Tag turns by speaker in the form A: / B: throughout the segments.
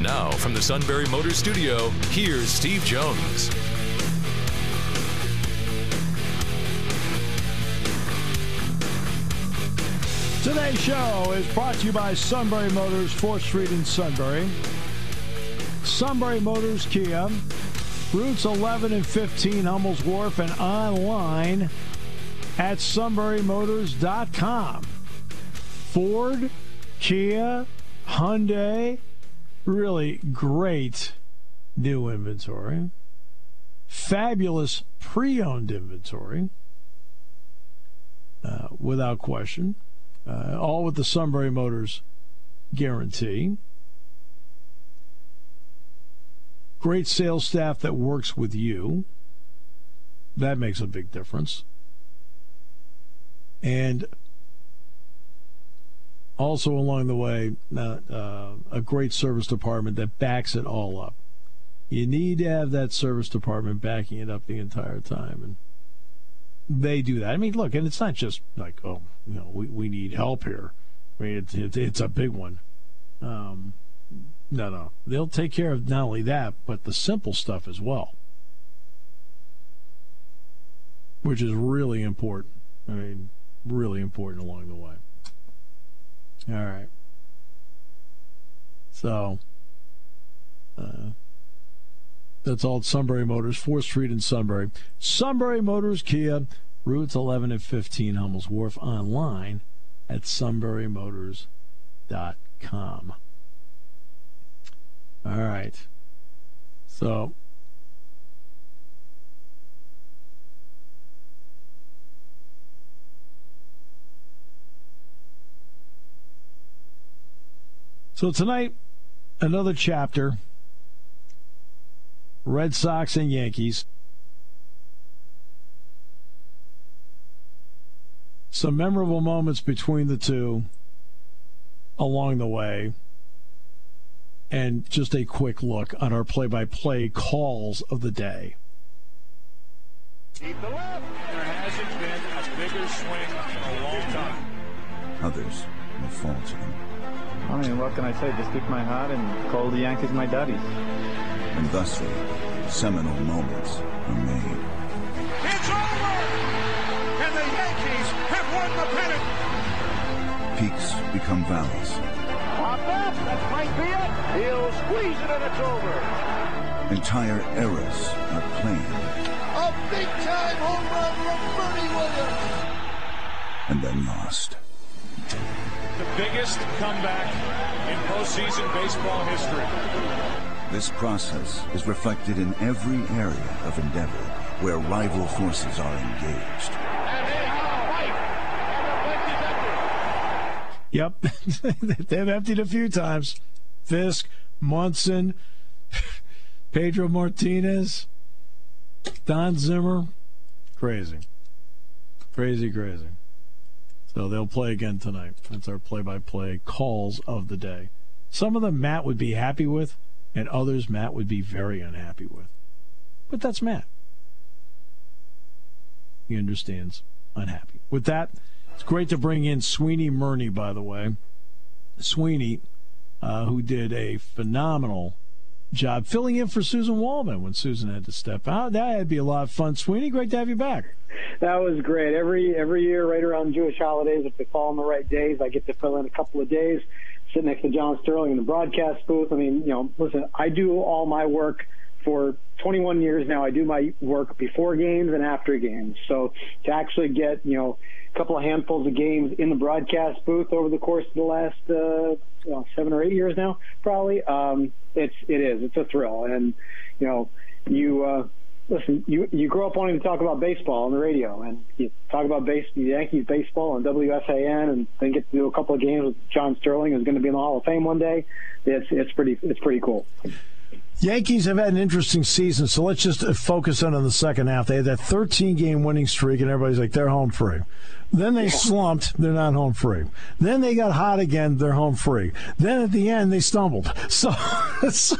A: Now, from the Sunbury Motors Studio, here's Steve Jones.
B: Today's show is brought to you by Sunbury Motors, 4th Street in Sunbury. Sunbury Motors Kia, routes 11 and 15 Hummel's Wharf, and online at sunburymotors.com. Ford, Kia, Hyundai, really great new inventory. Fabulous pre owned inventory, uh, without question. Uh, all with the Sunbury Motors guarantee. Great sales staff that works with you. That makes a big difference. And also along the way, uh, uh, a great service department that backs it all up. You need to have that service department backing it up the entire time. And they do that. I mean, look, and it's not just like, oh, you know, we, we need help here. I mean, it's, it's, it's a big one. Um, no, no. They'll take care of not only that, but the simple stuff as well, which is really important. I mean, really important along the way. All right. So, uh, that's all Sunbury Motors, 4th Street in Sunbury. Sunbury Motors Kia, routes 11 and 15, Hummel's Wharf, online at sunburymotors.com. All right. So, So tonight, another chapter Red Sox and Yankees. Some memorable moments between the two along the way. And just a quick look on our play by play calls of the day.
C: Keep the left. There hasn't been a bigger swing in a long time.
D: Others will fall to them.
E: I mean, what can I say? Just keep my heart and call the Yankees my daddies.
D: And thusly, seminal moments are made.
C: It's over! And the Yankees have won the pennant!
D: Peaks become valleys.
C: Pop up! That might be it! He'll squeeze it and it's over!
D: Entire eras are planned.
C: A big-time home run from Bernie Williams!
D: And then lost
C: the biggest comeback in postseason baseball history.
D: This process is reflected in every area of endeavor where rival forces are engaged.
B: Yep, they've emptied a few times. Fisk, Munson, Pedro Martinez, Don Zimmer. Crazy. Crazy, crazy. So they'll play again tonight. That's our play by play calls of the day. Some of them Matt would be happy with, and others Matt would be very unhappy with. But that's Matt. He understands unhappy. With that, it's great to bring in Sweeny Murti, by the way. Sweeney, uh, who did a phenomenal job filling in for Susan Waldman when Susan had to step out. That'd be a lot of fun. Sweeny, great to have you back
F: that was great. Every every year, right around Jewish holidays, if they fall on the right days, I get to fill in a couple of days, sit next to John Sterling in the broadcast booth. I mean, you know, listen, I do all my work for 21 years now. I do my work before games and after games. So to actually get, you know, a couple of handfuls of games in the broadcast booth over the course of the last uh, well, seven or eight years now, probably, um, it's it is it's a thrill, and you know, you. Uh, listen, you you grow up wanting to talk about baseball on the radio, and you talk about base, Yankees baseball on WFAN, and then get to do a couple of games with John Sterling, who's going to be in the Hall of Fame one day. It's it's pretty it's pretty cool.
B: Yankees have had an interesting season, so let's just focus in on the second half. They had that 13 game winning streak, and everybody's like, they're home free. Then they slumped, they're not home free. Then they got hot again, they're home free. Then at the end, they stumbled. So, so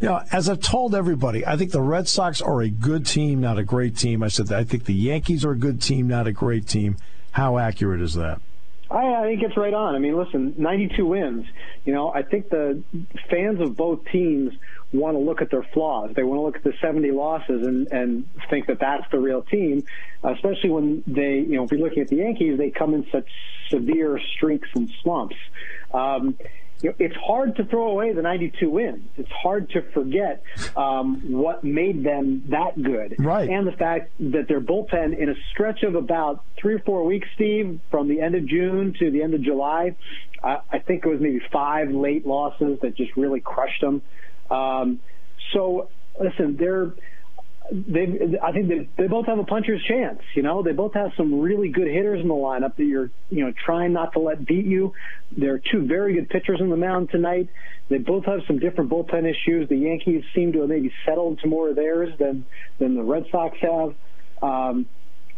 B: you know, as I've told everybody, I think the Red Sox are a good team, not a great team. I said I think the Yankees are a good team, not a great team. How accurate is that?
F: I, I think it's right on. I mean, listen, 92 wins. You know, I think the fans of both teams want to look at their flaws. They want to look at the 70 losses and, and think that that's the real team, especially when they, you know, if you're looking at the Yankees, they come in such severe streaks and slumps. Um, you know, it's hard to throw away the 92 wins. It's hard to forget um, what made them that good.
B: Right.
F: And the fact that their bullpen, in a stretch of about three or four weeks, Steve, from the end of June to the end of July, I, I think it was maybe five late losses that just really crushed them. Um, so, listen, they're they I think they, they both have a puncher's chance. You know, they both have some really good hitters in the lineup that you're you know trying not to let beat you. There are two very good pitchers on the mound tonight. They both have some different bullpen issues. The Yankees seem to have maybe settled to more of theirs than than the Red Sox have. Um,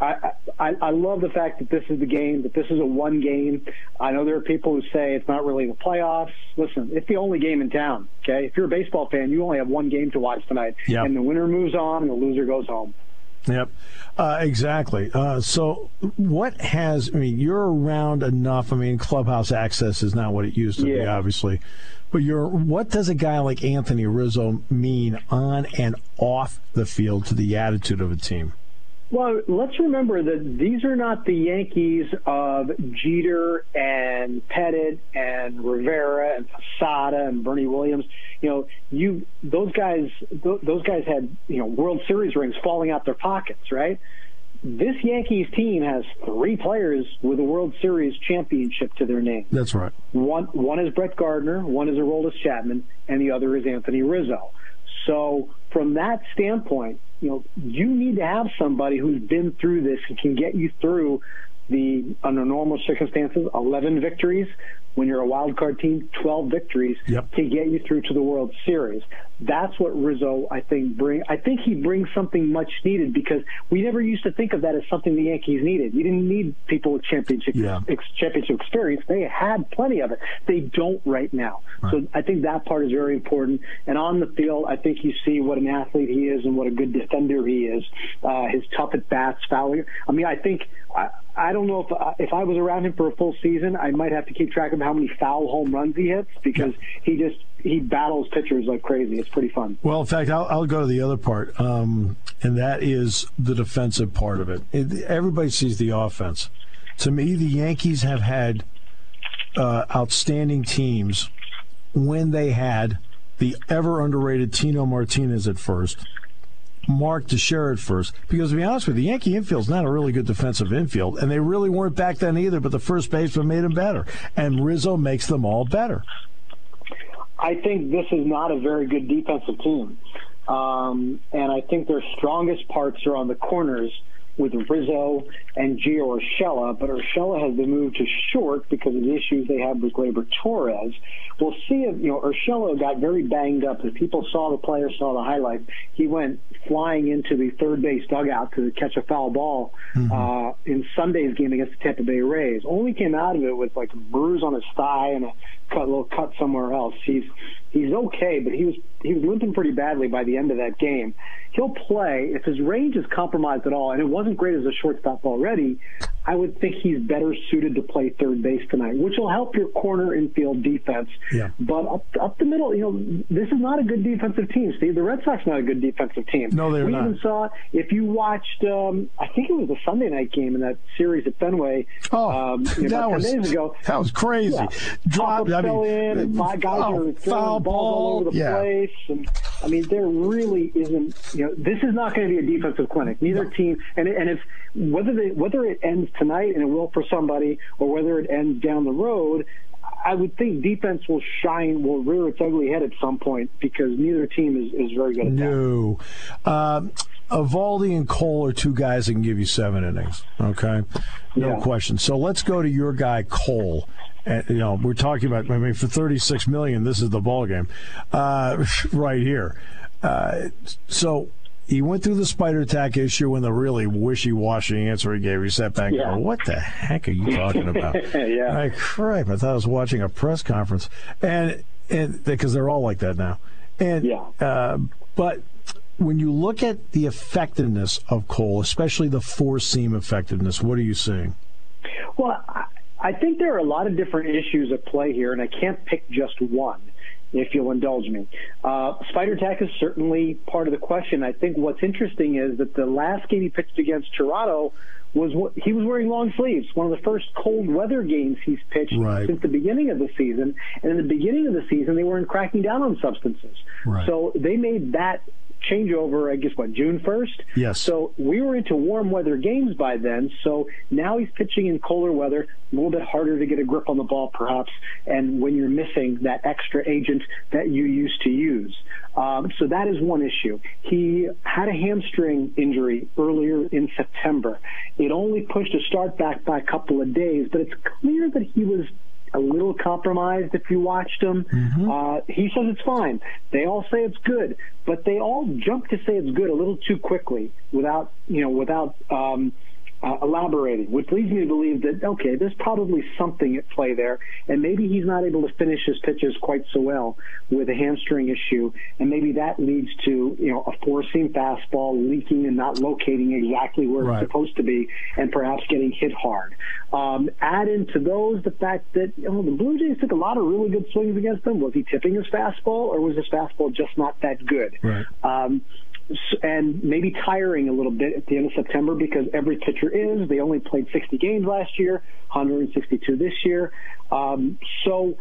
F: I, I, I love the fact that this is the game, that this is a one game. I know there are people who say it's not really the playoffs. Listen, it's the only game in town. Okay, if you're a baseball fan, you only have one game to watch tonight,
B: Yep.
F: and the winner moves on, and the loser goes home.
B: Yep, uh, exactly. Uh, so, what has I mean? You're around enough. I mean, clubhouse access is not what it used to be,
F: Yeah.
B: obviously. But you're. What does a guy like Anthony Rizzo mean on and off the field to the attitude of a team?
F: Well, let's remember that these are not the Yankees of Jeter and Pettitte and Rivera and Posada and Bernie Williams. You know, you those guys th- those guys had you know World Series rings falling out their pockets, right? This Yankees team has three players with a World Series championship to their name.
B: That's right.
F: One one is Brett Gardner, one is Aroldis Chapman, and the other is Anthony Rizzo. So from that standpoint, you know, you need to have somebody who's been through this and can get you through the under normal circumstances, 11 victories. When you're a wild card team, 12 victories
B: Yep.
F: to get you through to the World Series. That's what Rizzo, I think, bring. I think he brings something much needed because we never used to think of that as something the Yankees needed. You didn't need people with championship
B: Yeah.
F: ex- championship experience. They had plenty of it. They don't right now. So I think that part is very important. And on the field, I think you see what an athlete he is and what a good defender he is. Uh, his tough at bats, fouling. I mean, I think I, I don't know if uh, if I was around him for a full season, I might have to keep track of how many foul home runs he hits because he just he battles pitchers like crazy. It's pretty fun.
B: Well, in fact, I'll, I'll go to the other part, um, and that is the defensive part of it. it. Everybody sees the offense. To me, the Yankees have had uh, outstanding teams when they had the ever underrated Tino Martinez at first, Mark Teixeira at first. Because to be honest with you, the Yankee infield's not a really good defensive infield, and they really weren't back then either. But the first baseman made them better, and Rizzo makes them all better.
F: I think this is not a very good defensive team. Um, and I think their strongest parts are on the corners with Rizzo and Gio Urshela, but Urshela has been moved to short because of the issues they had with Gleyber Torres. We'll see if, you know, Urshela got very banged up. If people saw the player, saw the highlights, he went flying into the third base dugout to catch a foul ball uh, in Sunday's game against the Tampa Bay Rays. Only came out of it with like a bruise on his thigh and a cut, little cut somewhere else. He's he's okay, but he was he was limping pretty badly by the end of that game. He'll play if his range is compromised at all, and it wasn't great as a shortstop already. I would think he's better suited to play third base tonight, which will help your corner infield defense.
B: Yeah.
F: But up, up the middle, you know, this is not a good defensive team, Steve. The Red Sox not a good defensive team.
B: No, they're
F: we
B: not.
F: even saw if you watched, um, I think it was the Sunday night game in that series at Fenway.
B: Oh,
F: um, you know,
B: that was
F: 10 days ago.
B: that was crazy.
F: Yeah.
B: Drop, I
F: fell
B: mean,
F: in, and five guys
B: oh,
F: are throwing
B: foul
F: balls
B: ball.
F: all over the
B: yeah.
F: place. And I mean, there really isn't. You know, this is not going to be a defensive clinic. Neither team, and and if whether they, whether it ends tonight and it will for somebody, or whether it ends down the road. I would think defense will shine, will rear its ugly head at some point because neither team is, is very good at that.
B: No. Um, Eovaldi and Cole are two guys that can give you seven innings. Okay, no
F: Yeah.
B: question. So let's go to your guy Cole. And, you know, we're talking about. I mean, for thirty six million, this is the ball game, uh, right here. Uh, so he went through the spider tack issue and the really wishy washy answer he gave. He sat back
F: Yeah.
B: and go, "What the heck are you talking about?"
F: Yeah.
B: Like, crap! I thought I was watching a press conference, and and because they're all like that now, and
F: Yeah.
B: uh, but when you look at the effectiveness of Cole, especially the four seam effectiveness, what are you seeing?
F: Well, I, I think there are a lot of different issues at play here, and I can't pick just one. If you'll indulge me, uh, spider tack is certainly part of the question. I think what's interesting is that the last game he pitched against Toronto was what he was wearing long sleeves. One of the first cold weather games he's pitched
B: Right.
F: since the beginning of the season. And in the beginning of the season, they weren't cracking down on substances.
B: Right.
F: So they made that changeover, I guess, what, June 1st?
B: Yes.
F: So we were into warm weather games by then. So now he's pitching in colder weather, a little bit harder to get a grip on the ball, perhaps. And when you're missing that extra agent that you used to use. Um, so that is one issue. He had a hamstring injury earlier in September. It only pushed a start back by a couple of days, but it's clear that he was a little compromised if you watched him. Uh, he says it's fine. They all say it's good, but they all jump to say it's good a little too quickly without, you know, without um, uh, elaborating, which leads me to believe that okay, there's probably something at play there, and maybe he's not able to finish his pitches quite so well with a hamstring issue, and maybe that leads to you know a four seam fastball leaking and not locating exactly where
B: Right.
F: it's supposed to be, and perhaps getting hit hard. Um, add into those the fact that you know, the Blue Jays took a lot of really good swings against them. Was he tipping his fastball, or was his fastball just not that good?
B: Right.
F: Um, and maybe tiring a little bit at the end of September because every pitcher is. They only played 60 games last year, 162 this year. Um, so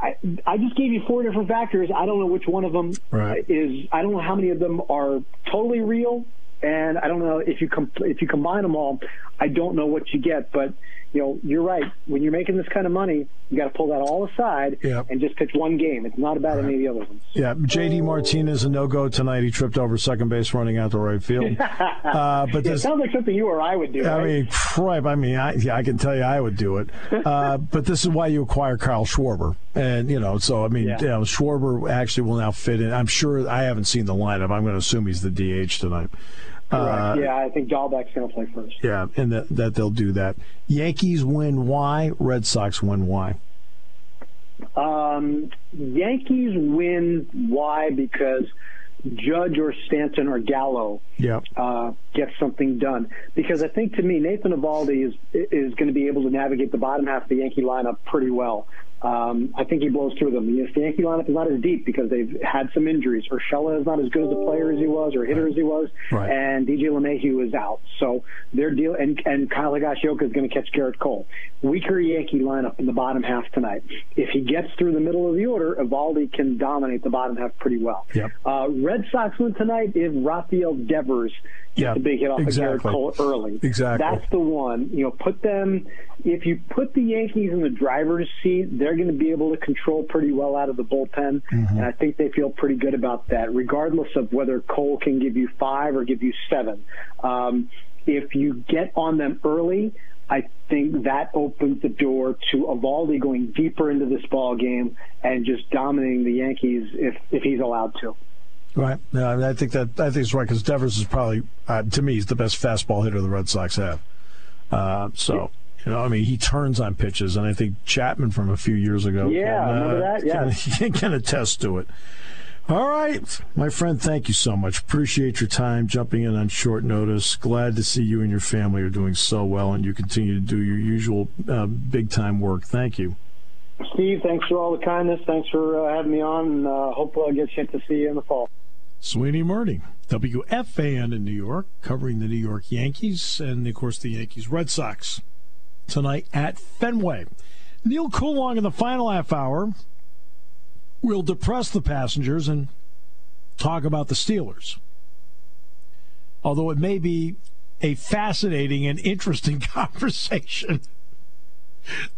F: I, I just gave you four different factors. I don't know which one of them
B: Right.
F: is. I don't know how many of them are totally real, and I don't know if you com- if you combine them all. I don't know what you get, but you know you're right. When you're making this kind of money, you got to pull that all aside
B: Yep.
F: and just pitch one game. It's not about any of the other ones.
B: Yeah, J.D. Martinez a no go tonight. He tripped over second base running out to right field. Uh, but
F: It
B: this,
F: sounds like something you or I would do.
B: I
F: right?
B: mean, crap. I mean, I, yeah, I can tell you I would do it. Uh, but this is why you acquire Kyle Schwarber. And, you know, so, I mean,
F: Yeah.
B: you know, Schwarber actually will now fit in. I'm sure I haven't seen the lineup. I'm going to assume he's the DH tonight. Uh,
F: yeah, I think Dalbec's going to play first.
B: yeah, and that, that they'll do that. Yankees win why? Red Sox win why?
F: Um, Yankees win. Why? Because Judge or Stanton or Gallo
B: Yeah.
F: uh, get something done. Because I think to me, Nathan Eovaldi is is going to be able to navigate the bottom half of the Yankee lineup pretty well. Um, I think he blows through them. Yes, the Yankee lineup is not as deep because they've had some injuries. Urshela is not as good as a player as he was, or hitter as he was,
B: Right.
F: and DJ LeMahieu is out. So their deal, and and Kyle Higashioka is going to catch Gerrit Cole. Weaker Yankee lineup in the bottom half tonight. If he gets through the middle of the order, Eovaldi can dominate the bottom half pretty well.
B: Yep.
F: Uh, Red Sox win tonight if Rafael Devers gets
B: Yeah,
F: a big hit off of
B: exactly.
F: Gerrit Cole early.
B: Exactly.
F: That's the one. You know, put them. If you put the Yankees in the driver's seat, they're going to be able to control pretty well out of the bullpen,
B: Mm-hmm.
F: and I think they feel pretty good about that, regardless of whether Cole can give you five or give you seven. Um, if you get on them early. I think that opens the door to Eovaldi going deeper into this ball game and just dominating the Yankees if if he's allowed to.
B: Right. Yeah, I, mean, I think that I think it's right because Devers is probably uh, to me he's the best fastball hitter the Red Sox have. Uh, so you know, I mean, he turns on pitches, and I think Chapman from a few years ago.
F: Yeah,
B: can,
F: remember
B: uh,
F: that? Yeah.
B: can, can attest to it. All right, my friend, thank you so much. Appreciate your time jumping in on short notice. Glad to see you and your family are doing so well, and you continue to do your usual uh, big time work. Thank you.
F: Steve, thanks for all the kindness. Thanks for uh, having me on, and uh, hopefully I'll get a chance to see you in the fall.
B: Sweeny Murti, WFAN in New York, covering the New York Yankees and, of course, the Yankees Red Sox tonight at Fenway. Neil Coolong in the final half hour will depress the passengers and talk about the Steelers. Although it may be a fascinating and interesting conversation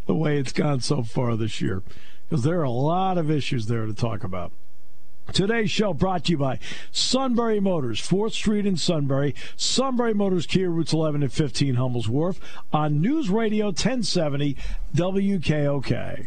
B: the way it's gone so far this year, because there are a lot of issues there to talk about. Today's show brought to you by Sunbury Motors, 4th Street in Sunbury, Sunbury Motors Kia routes 11 and 15 Hummel's Wharf on News Radio 1070 WKOK.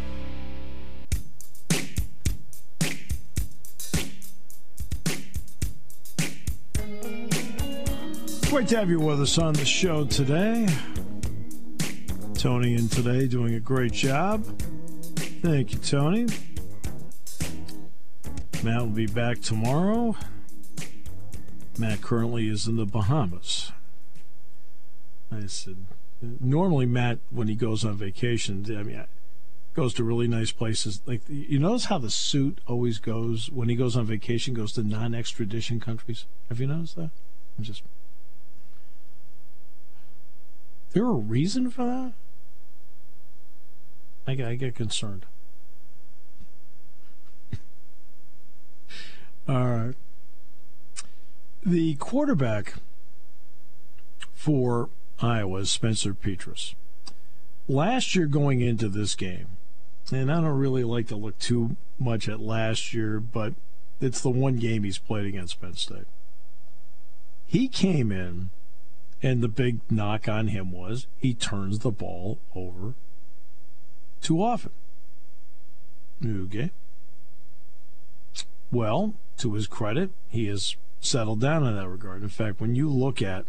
B: Great to have you with us on the show today. Tony and today doing a great job. Thank you, Tony. Matt will be back tomorrow. Matt currently is in the Bahamas. I said, normally Matt, when he goes on vacation, I mean, goes to really nice places. Like you notice how the suit always goes when he goes on vacation, goes to non-extradition countries. Have you noticed that? I'm just there a reason for that? I get, I get concerned. All right. The quarterback for Iowa is Spencer Petras. Last year, going into this game, and I don't really like to look too much at last year, but it's the one game he's played against Penn State. He came in and the big knock on him was he turns the ball over too often. Okay. Well, to his credit, he has settled down in that regard. In fact, when you look at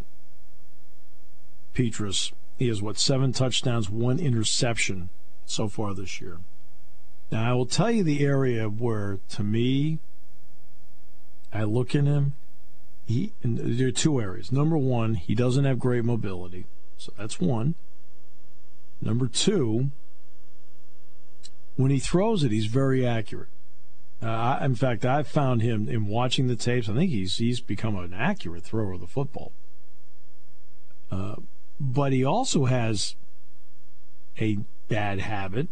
B: Petras, he has what seven touchdowns, one interception so far this year. Now, I will tell you the area where, to me, I look in him he there are two areas. Number one, he doesn't have great mobility, so that's one. Number two, when he throws it, he's very accurate. Uh, I, in fact, I've found him in watching the tapes. I think he's he's become an accurate thrower of the football. Uh, but he also has a bad habit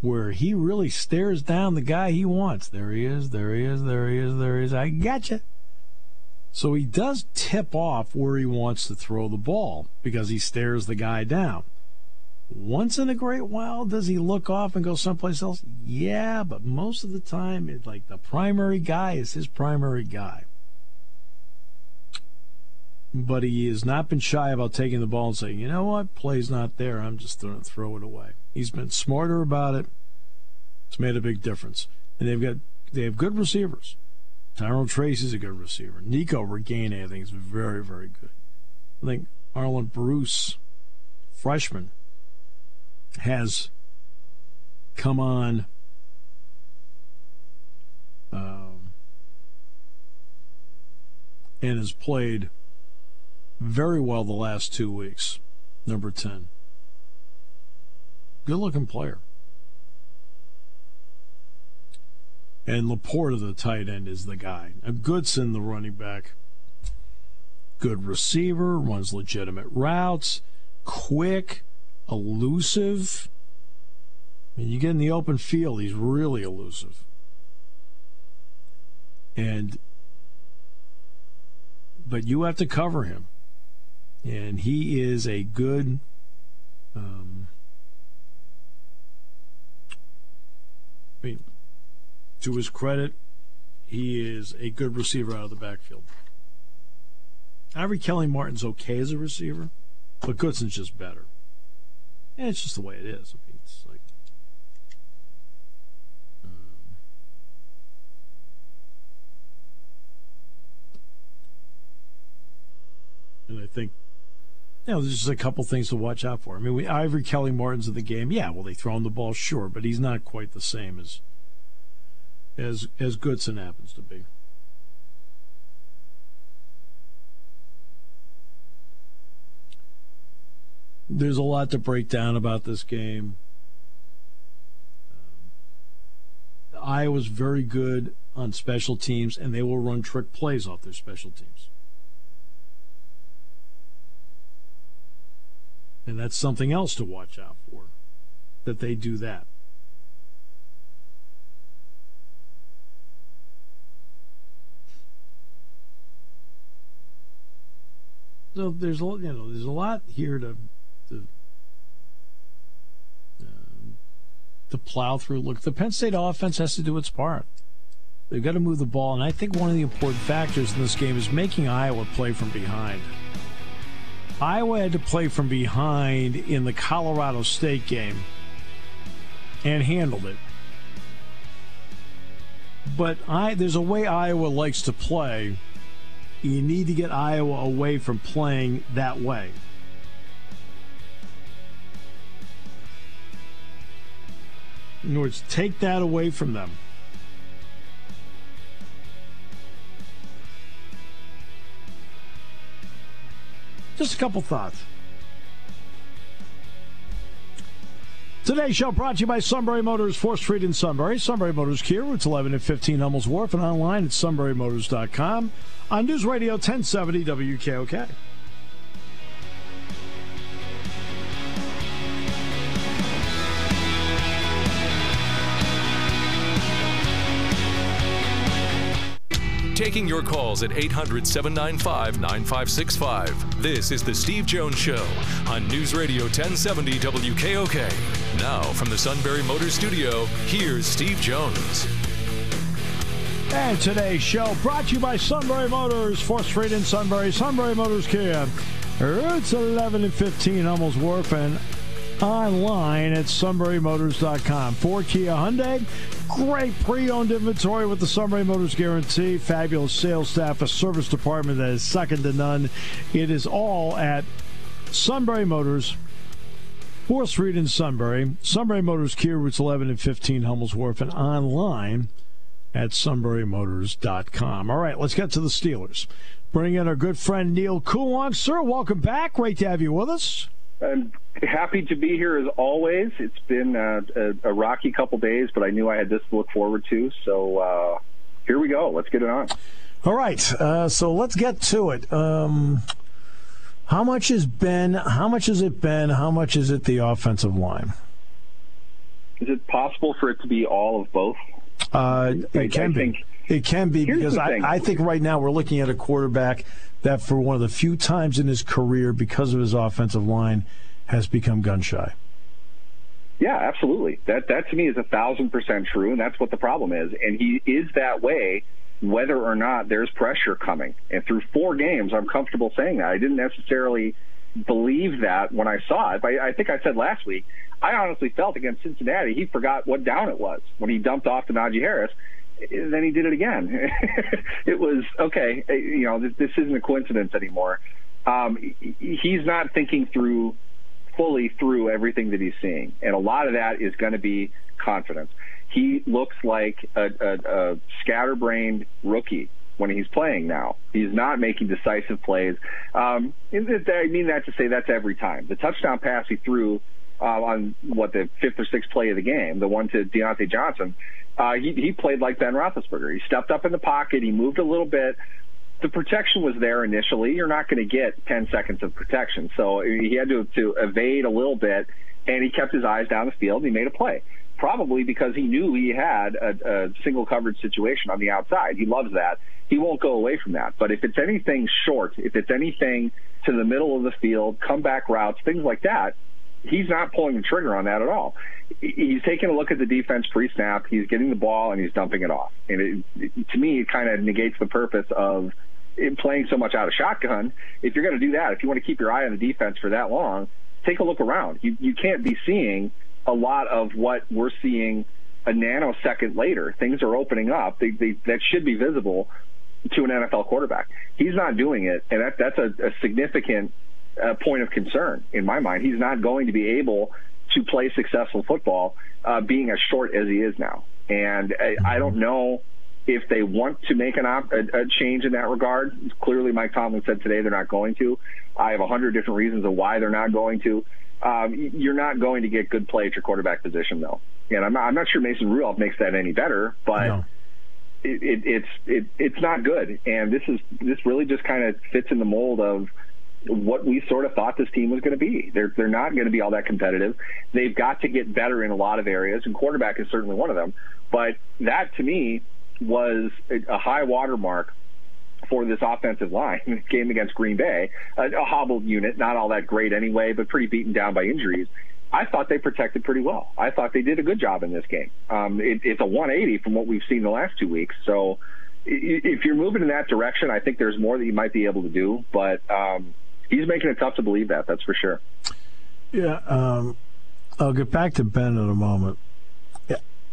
B: where he really stares down the guy he wants. There he is. There he is. There he is. There he is. I gotcha. So he does tip off where he wants to throw the ball because he stares the guy down. Once in a great while, does he look off and go someplace else? Yeah, but most of the time, it's like the primary guy is his primary guy. But he has not been shy about taking the ball and saying, you know what, play's not there. I'm just going to throw it away. He's been smarter about it. It's made a big difference. And they've got they have good receivers. Tyrone Tracy's a good receiver. Nico Ragaini, I think, is very, very good. I think Arland Bruce, freshman, has come on um, and has played very well the last two weeks. Number 10. Good looking player. And Laporta, the tight end, is the guy. A Goodson, the running back, good receiver, runs legitimate routes, quick, elusive. I mean, you get in the open field, he's really elusive. And but you have to cover him. And he is a good um, I mean, to his credit, he is a good receiver out of the backfield. Ivory Kelly Martin's okay as a receiver, but Goodson's just better. And it's just the way it is. I mean, it's like. Um, and I think, you know, there's just a couple things to watch out for. I mean, we, Ivory Kelly Martin's in the game. Yeah, well, they throw him the ball, sure, but he's not quite the same as as as Goodson happens to be. There's a lot to break down about this game. Um, Iowa's very good on special teams, and they will run trick plays off their special teams. And that's something else to watch out for, that they do that. So there's a you know there's a lot here to to uh, to plow through. Look, the Penn State offense has to do its part. They've got to move the ball, and I think one of the important factors in this game is making Iowa play from behind. Iowa had to play from behind in the Colorado State game and handled it. But I, there's a way Iowa likes to play. You need to get Iowa away from playing that way. In other words, take that away from them. Just a couple thoughts. Today's show brought to you by Sunbury Motors, 4th Street in Sunbury. Sunbury Motors Kia, routes 11 and 15 Hummels Wharf, and online at sunburymotors.com on News Radio 1070 WKOK.
A: Taking your calls at 800 795 9565. This is The Steve Jones Show on News Radio 1070 WKOK. Now, from the Sunbury Motor Studio, here's Steve Jones.
B: And today's show brought to you by Sunbury Motors, 4th Street in Sunbury, Sunbury Motors Kia, It's 11 and 15 Hummels Wharf, and online at sunburymotors.com. For Kia Hyundai, great pre-owned inventory with the Sunbury Motors guarantee, fabulous sales staff, a service department that is second to none. It is all at Sunbury Motors. 4th Street in Sunbury, Sunbury Motors Kia routes 11 and 15 Hummels Wharf, and online at sunburymotors.com. All right, let's get to the Steelers. Bring in our good friend Neil Coolong. Sir, welcome back. Great to have you with us.
G: I'm happy to be here as always. It's been uh, a, a, rocky couple days, but I knew I had this to look forward to. So uh, here we go. Let's get it on.
B: All right. Uh, so let's get to it. Um, how much has been? How much has it been? How much is it the offensive line?
G: Is it possible for it to be all of both?
B: Uh, it I, can I be. It can be because I, I think right now we're looking at a quarterback that, for one of the few times in his career, because of his offensive line, has become gun shy.
G: Yeah, absolutely. That that to me is a thousand percent true, and that's what the problem is. And he is that way, whether or not there's pressure coming. And through four games, I'm comfortable saying that. I didn't necessarily believe that when I saw it. But I think I said last week, I honestly felt against Cincinnati, he forgot what down it was when he dumped off to Najee Harris. Then he did it again. it was okay. You know, this, this isn't a coincidence anymore. Um, he's not thinking through fully through everything that he's seeing, and a lot of that is going to be confidence. He looks like a, a, a scatterbrained rookie when he's playing now. He's not making decisive plays. Um, I mean that to say that's every time. The touchdown pass he threw uh, on what the fifth or sixth play of the game, the one to Diontae Johnson, uh, he, he played like Ben Roethlisberger. He stepped up in the pocket, he moved a little bit. The protection was there initially. You're not going to get 10 seconds of protection, so he had to, to evade a little bit, and he kept his eyes down the field. And he made a play probably because he knew he had a, a single coverage situation on the outside. He loves that. He won't go away from that. But if it's anything short, if it's anything to the middle of the field, comeback routes, things like that, he's not pulling the trigger on that at all. He's taking a look at the defense pre-snap. He's getting the ball and he's dumping it off. And it, it, to me, it kind of negates the purpose of playing so much out of shotgun. If you're going to do that, if you want to keep your eye on the defense for that long, take a look around. You you can't be seeing a lot of what we're seeing a nanosecond later. Things are opening up. They, they, that should be visible to an NFL quarterback. He's not doing it, and that, that's a, a significant uh, point of concern in my mind. He's not going to be able to play successful football uh, being as short as he is now. And I, I don't know if they want to make an op- a, a change in that regard. Clearly, Mike Tomlin said today they're not going to. I have a hundred different reasons of why they're not going to. Um, you're not going to get good play at your quarterback position, though. And I'm not, I'm not sure Mason Rudolph makes that any better, but no. it, it, it's it, it's not good. And this is this really just kind of fits in the mold of what we sort of thought this team was going to be. They're they're not going to be all that competitive. They've got to get better in a lot of areas, and quarterback is certainly one of them. But that to me was a, high watermark for this offensive line game against Green Bay, a, a hobbled unit, not all that great anyway, but pretty beaten down by injuries. I thought they protected pretty well. I thought they did a good job in this game. Um, it, it's a 180 from what we've seen the last two weeks. So if you're moving in that direction, I think there's more that you might be able to do. But um, he's making it tough to believe that. That's for sure.
B: Yeah, um, I'll get back to Ben in a moment.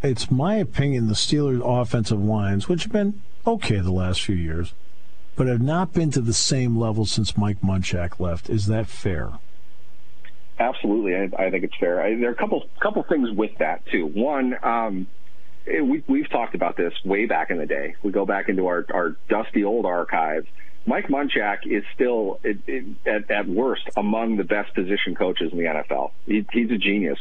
B: It's my opinion the Steelers' offensive lines, which have been okay the last few years, but have not been to the same level since Mike Munchak left. Is that fair?
G: Absolutely, I, I think it's fair. I, there are a couple couple things with that too. One, um, we, we've talked about this way back in the day. We go back into our, our dusty old archives. Mike Munchak is still, it, it, at, at worst, among the best position coaches in the NFL. He, he's a genius.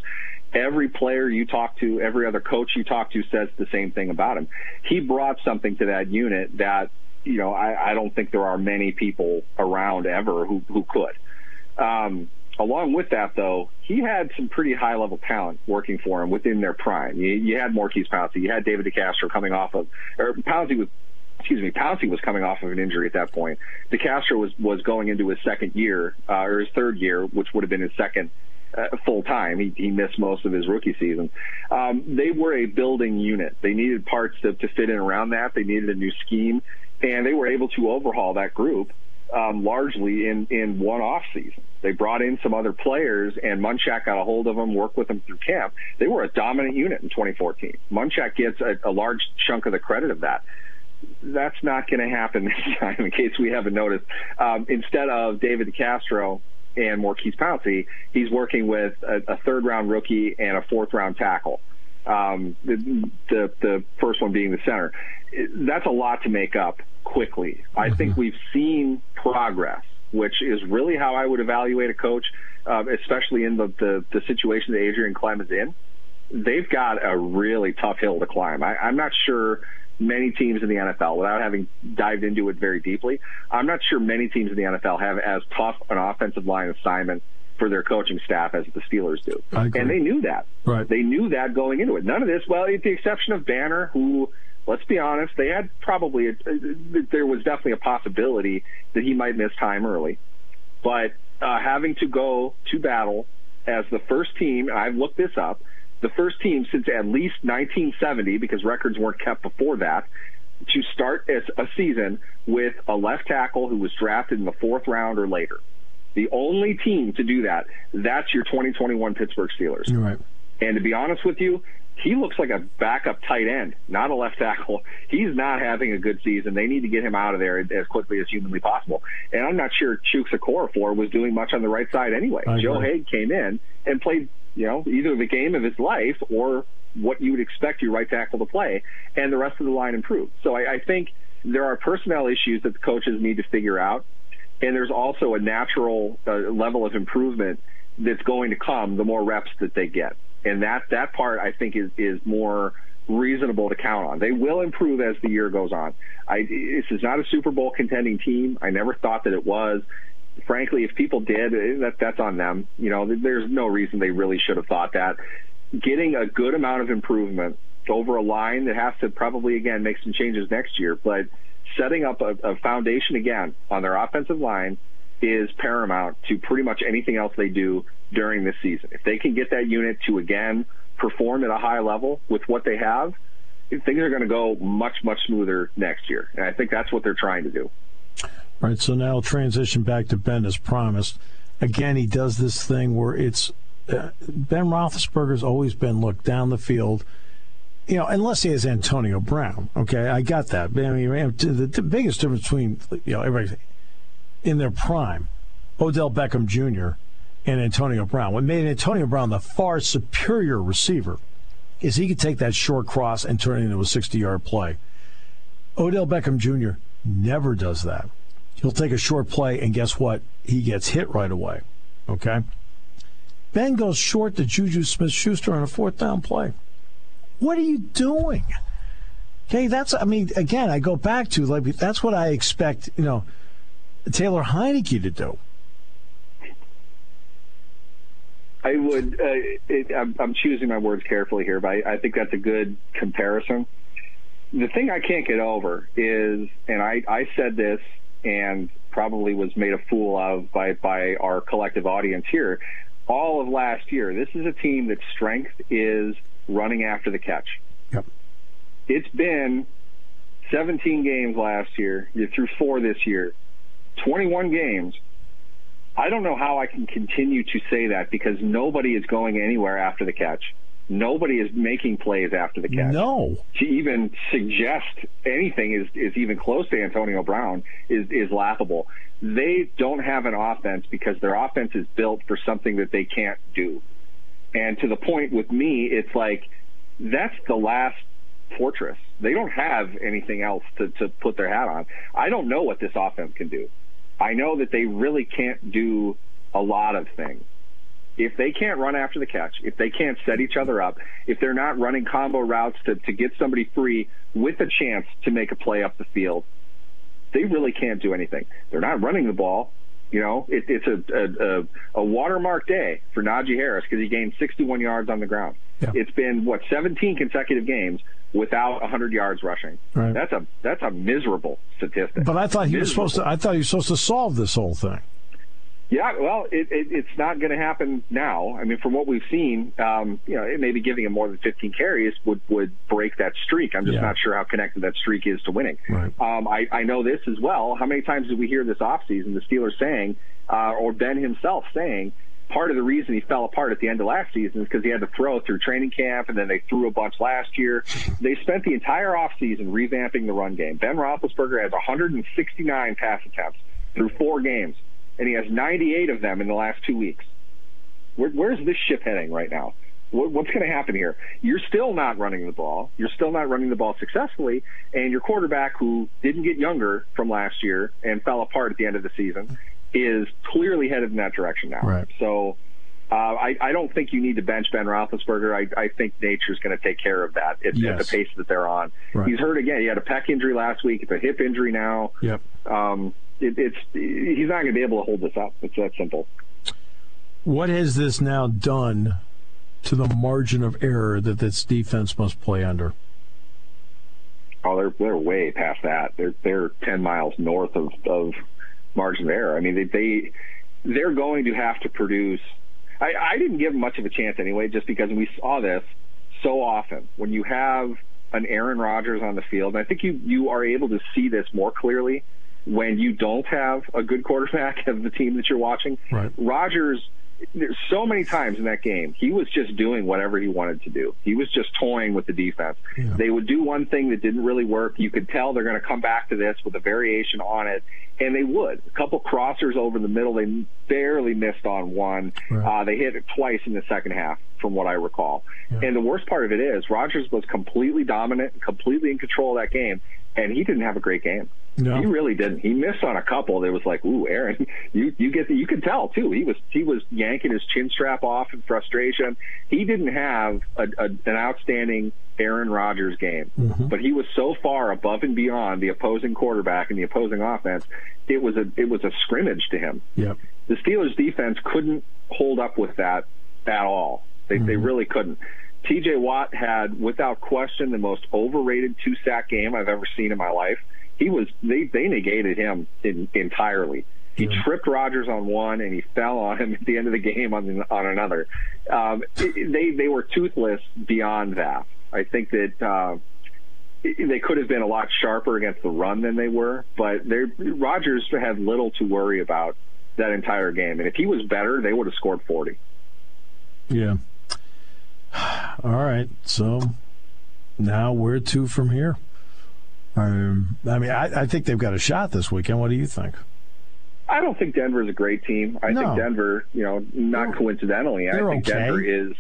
G: Every player you talk to, every other coach you talk to says the same thing about him. He brought something to that unit that you know, I, I don't think there are many people around ever who, who could. Um, along with that, though, he had some pretty high level talent working for him within their prime. You, you had Maurkice Pouncey, you had David DeCastro coming off of, or Pouncey was, excuse me, Pouncey was coming off of an injury at that point. DeCastro was was going into his second year uh, or his third year, which would have been his second uh, full time. He, he missed most of his rookie season. Um, they were a building unit. They needed parts to, to fit in around that. They needed a new scheme and they were able to overhaul that group um, largely in in one off season. They brought in some other players, and Munchak got a hold of them, worked with them through camp. They were a dominant unit in 2014. Munchak gets a, a large chunk of the credit of that. That's not going to happen this time, in case we haven't noticed. Um, instead of David Castro and Maurkice Pouncey, he's working with a, a third round rookie and a fourth round tackle. Um, the, the the first one being the center. That's a lot to make up quickly. I mm-hmm. think we've seen progress, which is really how I would evaluate a coach, uh, especially in the, the, the situation that Adrian Klemm is in. They've got a really tough hill to climb. I, I'm not sure many teams in the NFL, without having dived into it very deeply, I'm not sure many teams in the NFL have as tough an offensive line assignment for their coaching staff as the Steelers do. And they knew that.
B: Right.
G: They knew that going into it. None of this, well, with the exception of Banner, who let's be honest, they had probably a, there was definitely a possibility that he might miss time early, but uh, having to go to battle as the first team, I've looked this up, the first team since at least 1970, because records weren't kept before that, to start a season with a left tackle who was drafted in the fourth round or later. The only team to do that, that's your 2021 Pittsburgh Steelers.
B: Right.
G: And to be honest with you, he looks like a backup tight end, not a left tackle. He's not having a good season. They need to get him out of there as quickly as humanly possible. And I'm not sure Chuks Okorafor was doing much on the right side anyway. Joe Haeg came in and played, you know, either the game of his life or what you would expect your right tackle to play, and the rest of the line improved. So I, I think there are personnel issues that the coaches need to figure out, and there's also a natural uh, level of improvement that's going to come the more reps that they get and that that part I think is is more reasonable to count on. They will improve as the year goes on. I, this is not a Super Bowl contending team. I never thought that it was. Frankly, if people did, eh, that that's on them. You know, there's no reason they really should have thought that. Getting a good amount of improvement over a line that has to probably again make some changes next year, but setting up a, a foundation again on their offensive line is paramount to pretty much anything else they do during this season. If they can get that unit to again perform at a high level with what they have, things are going to go much, much smoother next year. And I think that's what they're trying to do.
B: All right, so now transition back to Ben as promised. Again, he does this thing where it's uh, Ben Roethlisberger's always been look down the field. you know, unless he has Antonio Brown. Okay, I got that. I mean, the, the biggest difference between you know everybody in their prime, Odell Beckham Jr. and Antonio Brown. What made Antonio Brown the far superior receiver is he could take that short cross and turn it into a 60-yard play. Odell Beckham Jr. never does that. He'll take a short play, and guess what? He gets hit right away. Okay. Ben goes short to Juju Smith Schuster on a fourth down play. What are you doing? Okay, that's I mean, again, I go back to like that's what I expect, you know, Taylor Heinicke to do.
G: I would. Uh, it, I'm, I'm, choosing my words carefully here, but I, I think that's a good comparison. The thing I can't get over is, and I, I said this and probably was made a fool of by by our collective audience here all of last year. This is a team that strength is running after the catch.
B: Yep.
G: It's been 17 games last year. You're through four this year. 21 games. I don't know how I can continue to say that because nobody is going anywhere after the catch. Nobody is making plays after the catch.
B: No.
G: To even suggest anything is, is even close to Antonio Brown is, is laughable. They don't have an offense because their offense is built for something that they can't do. And to the point with me, it's like that's the last fortress. They don't have anything else to, to put their hat on. I don't know what this offense can do. I know that they really can't do a lot of things. If they can't run after the catch, if they can't set each other up, if they're not running combo routes to, to get somebody free with a chance to make a play up the field, they really can't do anything. They're not running the ball. You know, it, it's a, a, a, a watermark day for Najee Harris because he gained 61 yards on the ground.
B: Yeah.
G: It's been what 17 consecutive games without 100 yards rushing.
B: Right.
G: That's a that's a miserable statistic.
B: But I thought he was supposed to. I thought he was supposed to solve this whole thing.
G: Yeah, well, it, it, it's not going to happen now. I mean, from what we've seen, um, you know, it maybe giving him more than 15 carries would would break that streak. I'm just
B: Yeah.
G: not sure how connected that streak is to winning.
B: Right.
G: Um, I, I know this as well. How many times did we hear this offseason the Steelers saying, uh, or Ben himself saying, part of the reason he fell apart at the end of last season is because he had to throw through training camp, and then they threw a bunch last year. They spent the entire offseason revamping the run game. Ben Roethlisberger has 169 pass attempts through four games, and he has 98 of them in the last two weeks. Where, where's this ship heading right now? What, what's going to happen here? You're still not running the ball. You're still not running the ball successfully, and your quarterback, who didn't get younger from last year and fell apart at the end of the season, is clearly headed in that direction now.
B: Right.
G: So. Uh, I, I don't think you need to bench Ben Roethlisberger. I, I think nature's going to take care of that at, at the pace that they're on.
B: Right.
G: He's hurt again. He had a pec injury last week. It's a hip injury now.
B: Yep.
G: Um, it, it's he's not going to be able to hold this up. It's that simple.
B: What has this now done to the margin of error that this defense must play under?
G: Oh, they're they're way past that. They're they're ten miles north of of margin of error. I mean, they, they they're going to have to produce. I, I didn't give them much of a chance anyway, just because we saw this so often when you have an Aaron Rodgers on the field. And I think you you are able to see this more clearly when you don't have a good quarterback of the team that you're watching.
B: Right.
G: Rodgers there's so many times in that game, he was just doing whatever he wanted to do. He was just toying with the defense.
B: Yeah.
G: They would do one thing that didn't really work. You could tell they're going to come back to this with a variation on it, and they would. A couple crossers over the middle, they barely missed on one.
B: Right.
G: Uh, they hit it twice in the second half, from what I recall. And the worst part of it is, Rodgers was completely dominant, completely in control of that game, and he didn't have a great game.
B: No.
G: He really didn't. He missed on a couple. That was like, ooh, Aaron, you you get the, you could tell too. He was he was yanking his chin strap off in frustration. He didn't have a, a, an outstanding Aaron Rodgers game, mm-hmm. but he was so far above and beyond the opposing quarterback and the opposing offense. It was a it was a scrimmage to him.
B: Yep.
G: The Steelers defense couldn't hold up with that at all. They they mm-hmm. really couldn't. TJ Watt had, without question, the most overrated two sack game I've ever seen in my life. He was they they negated him in, entirely. He tripped Rodgers on one, and he fell on him at the end of the game on the, on another. Um, it- they they were toothless beyond that. I think that uh, they could have been a lot sharper against the run than they were, but they Rodgers had little to worry about that entire game. And if he was better, they would have scored forty.
B: Yeah. All right. So now where to from here? Um, I mean, I, I think they've got a shot this weekend. What do you think?
G: I don't think Denver's a great team. I
B: No.
G: think Denver, you know, not
B: They're-
G: coincidentally, I think
B: okay.
G: Denver is.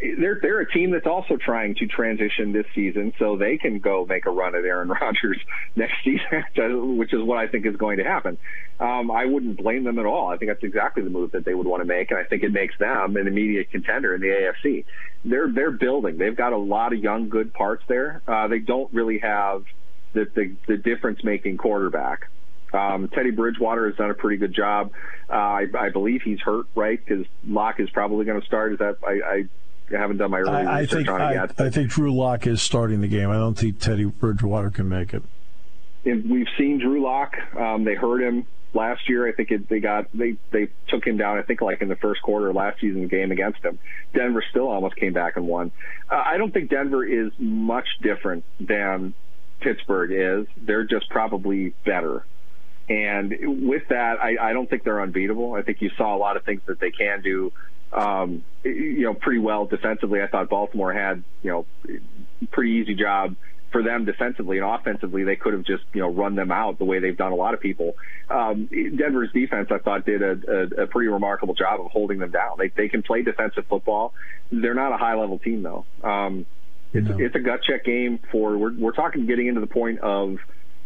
G: They're they're a team that's also trying to transition this season, so they can go make a run at Aaron Rodgers next season, which is what I think is going to happen. Um, I wouldn't blame them at all. I think that's exactly the move that they would want to make, and I think it makes them an immediate contender in the AFC. They're they're building. They've got a lot of young, good parts there. Uh, they don't really have the the, the difference making quarterback. Um, Teddy Bridgewater has done a pretty good job. Uh, I, I believe he's hurt, right? Because Lock is probably going to start. Is that I, I haven't done my early
B: I, I
G: research
B: think
G: on it
B: I,
G: yet.
B: I think Drew Lock is starting the game. I don't think Teddy Bridgewater can make it.
G: And we've seen Drew Lock. Um, they hurt him last year. I think it, they got they they took him down. I think like in the first quarter last season's game against him. Denver still almost came back and won. Uh, I don't think Denver is much different than Pittsburgh is. They're just probably better. And with that, I, I don't think they're unbeatable. I think you saw a lot of things that they can do, um, you know, pretty well defensively. I thought Baltimore had, you know, pretty easy job for them defensively and offensively. They could have just, you know, run them out the way they've done a lot of people. Um, Denver's defense, I thought, did a, a, a pretty remarkable job of holding them down. They, they can play defensive football. They're not a high level team though. Um, it's,
B: No.
G: it's a gut check game for, we're, we're talking getting into the point of,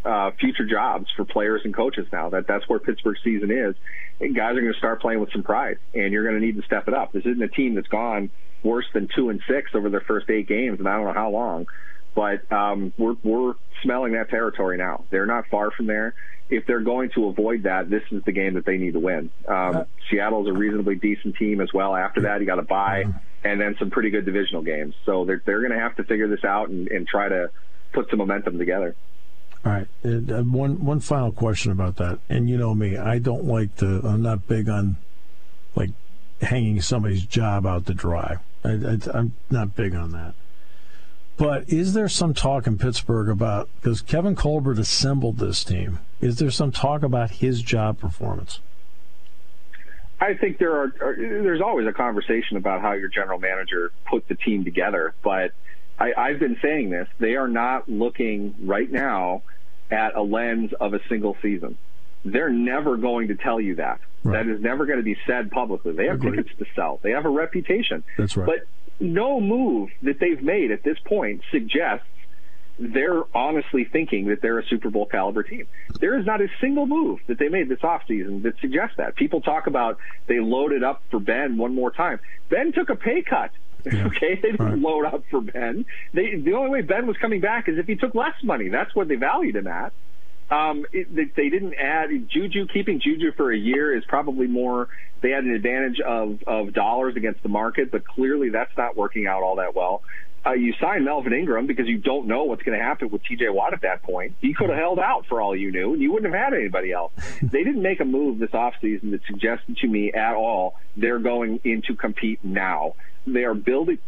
G: uh, future jobs for players and coaches now. That that's where Pittsburgh season is. And guys are going to start playing with some pride, and you're going to need to step it up. This isn't a team that's gone worse than two and six over their first eight games, and I don't know how long. But um, we're we're smelling that territory now. They're not far from there. If they're going to avoid that, this is the game that they need to win. Um, Seattle's a reasonably decent team as well. After that, you got to buy, and then some pretty good divisional games. So they're they're going to have to figure this out and, and try to put some momentum together.
B: All right. Uh, one one final question about that. And you know me, I don't like to. I'm not big on like hanging somebody's job out to dry. I, I, I'm not big on that. But is there some talk in Pittsburgh about because Kevin Colbert assembled this team? Is there some talk about his job performance?
G: I think there are, are there's always a conversation about how your general manager put the team together, but I, I've been saying this. They are not looking right now at a lens of a single season. They're never going to tell you that.
B: Right.
G: That is never going to be said publicly. They have
B: Agreed.
G: tickets to sell. They have a reputation.
B: That's right.
G: But no move that they've made at this point suggests they're honestly thinking that they're a Super Bowl caliber team. There is not a single move that they made this offseason that suggests that. People talk about they loaded up for Ben one more time. Ben took a pay cut. Okay, they didn't
B: Right.
G: load up for Ben. They, the only way Ben was coming back is if he took less money. That's what they valued him at. Um, it, they, they didn't add Juju. Keeping Juju for a year is probably more. They had an advantage of of dollars against the market, but clearly that's not working out all that well. Uh, you sign Melvin Ingram because you don't know what's going to happen with T.J. Watt at that point. He could have mm-hmm. held out for all you knew, and you wouldn't have had anybody else. Mm-hmm. they didn't make a move this offseason that suggested to me at all they're going in to compete now. They are building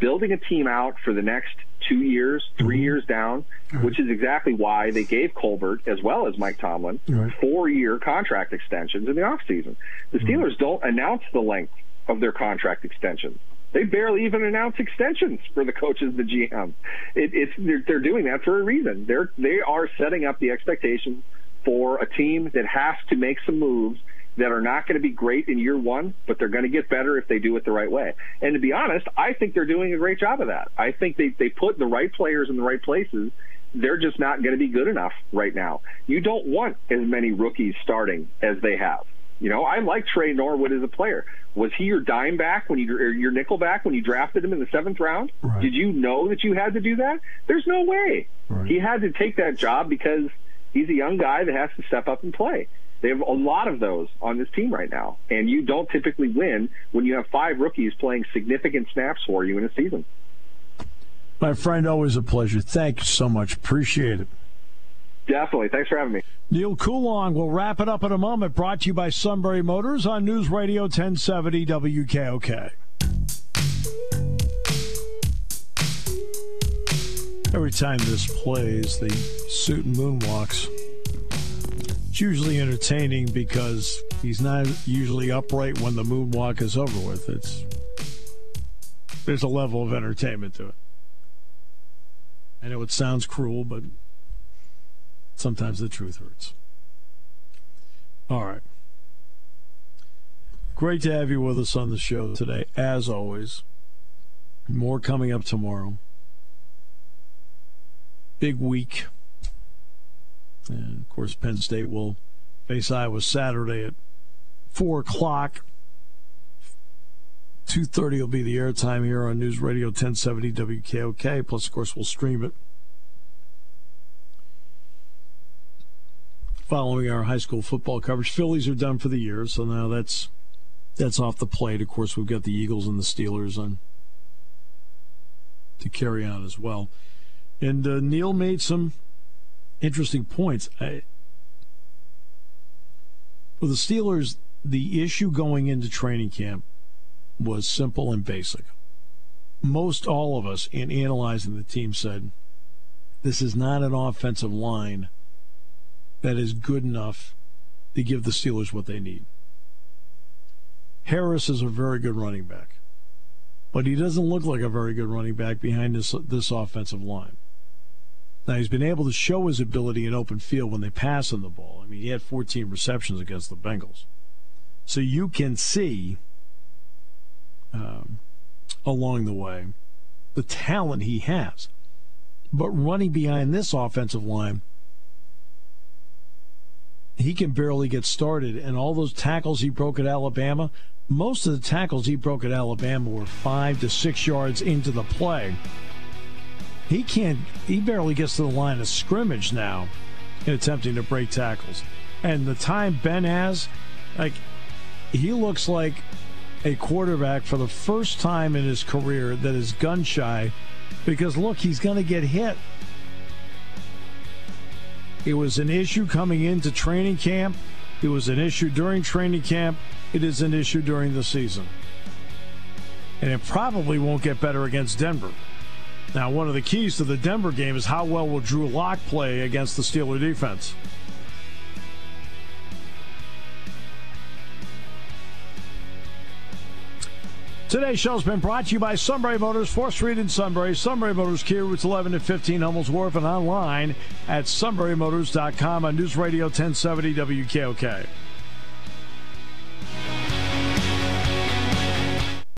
G: building a team out for the next two years, 3 mm-hmm. years down, which is exactly why they gave Colbert as well as Mike Tomlin
B: Right.
G: four-year contract extensions in the offseason. The Steelers don't announce the length of their contract extensions. They barely even announce extensions for the coaches, the GM. It, it's they're, they're doing that for a reason. They're they are setting up the expectations for a team that has to make some moves that are not going to be great in year one, but they're going to get better if they do it the right way. And to be honest, I think they're doing a great job of that. I think they, they put the right players in the right places. They're just not going to be good enough right now. You don't want as many rookies starting as they have. You know, I like Tre Norwood as a player. Was he your dime back when you or your nickel back when you drafted him in the seventh round?
B: Right.
G: Did you know that you had to do that? There's no way.
B: Right.
G: He had to take that job because he's a young guy that has to step up and play. They have a lot of those on this team right now, and you don't typically win when you have five rookies playing significant snaps for you in a season.
B: My friend, always a pleasure. Thank you so much. Appreciate it.
G: Definitely. Thanks for having me.
B: Neil Coolong will wrap it up in a moment. Brought to you by Sunbury Motors on News Radio 1070 WKOK. Every time this plays, the suit and moonwalks. It's usually entertaining because he's not usually upright when the moonwalk is over with. It's there's a level of entertainment to it. I know it sounds cruel, but sometimes the truth hurts. All right. Great to have you with us on the show today, as always. More coming up tomorrow. Big week. And of course, Penn State will face Iowa Saturday at 4 o'clock. 2.30 will be the airtime here on News Radio 1070 WKOK. Plus, of course, we'll stream it. Following our high school football coverage, Phillies are done for the year, so now that's that's off the plate. Of course, we've got the Eagles and the Steelers on to carry on as well. And uh, Neil made some interesting points. I, for the Steelers, the issue going into training camp was simple and basic. Most all of us, in analyzing the team, said this is not an offensive line that is good enough to give the Steelers what they need. Harris is a very good running back, but he doesn't look like a very good running back behind this this offensive line. Now he's been able to show his ability in open field when they pass him the ball. I mean, he had 14 receptions against the Bengals, so you can see um, along the way the talent he has. But running behind this offensive line, he can barely get started. And all those tackles he broke at Alabama, most of the tackles he broke at Alabama were five to six yards into the play. He can't, he barely gets to the line of scrimmage now in attempting to break tackles. And the time Ben has, like, he looks like a quarterback for the first time in his career that is gun shy because look, he's going to get hit. It was an issue coming into training camp. It was an issue during training camp. It is an issue during the season. And it probably won't get better against Denver. Now, one of the keys to the Denver game is how well will Drew Lock play against the Steeler defense. Today's show has been brought to you by Sunbury Motors, 4th Street in Sunbury. Sunbury Motors, Kia routes 11 to 15, Hummels Wharf, and online at sunburymotors.com on News Radio 1070 WKOK.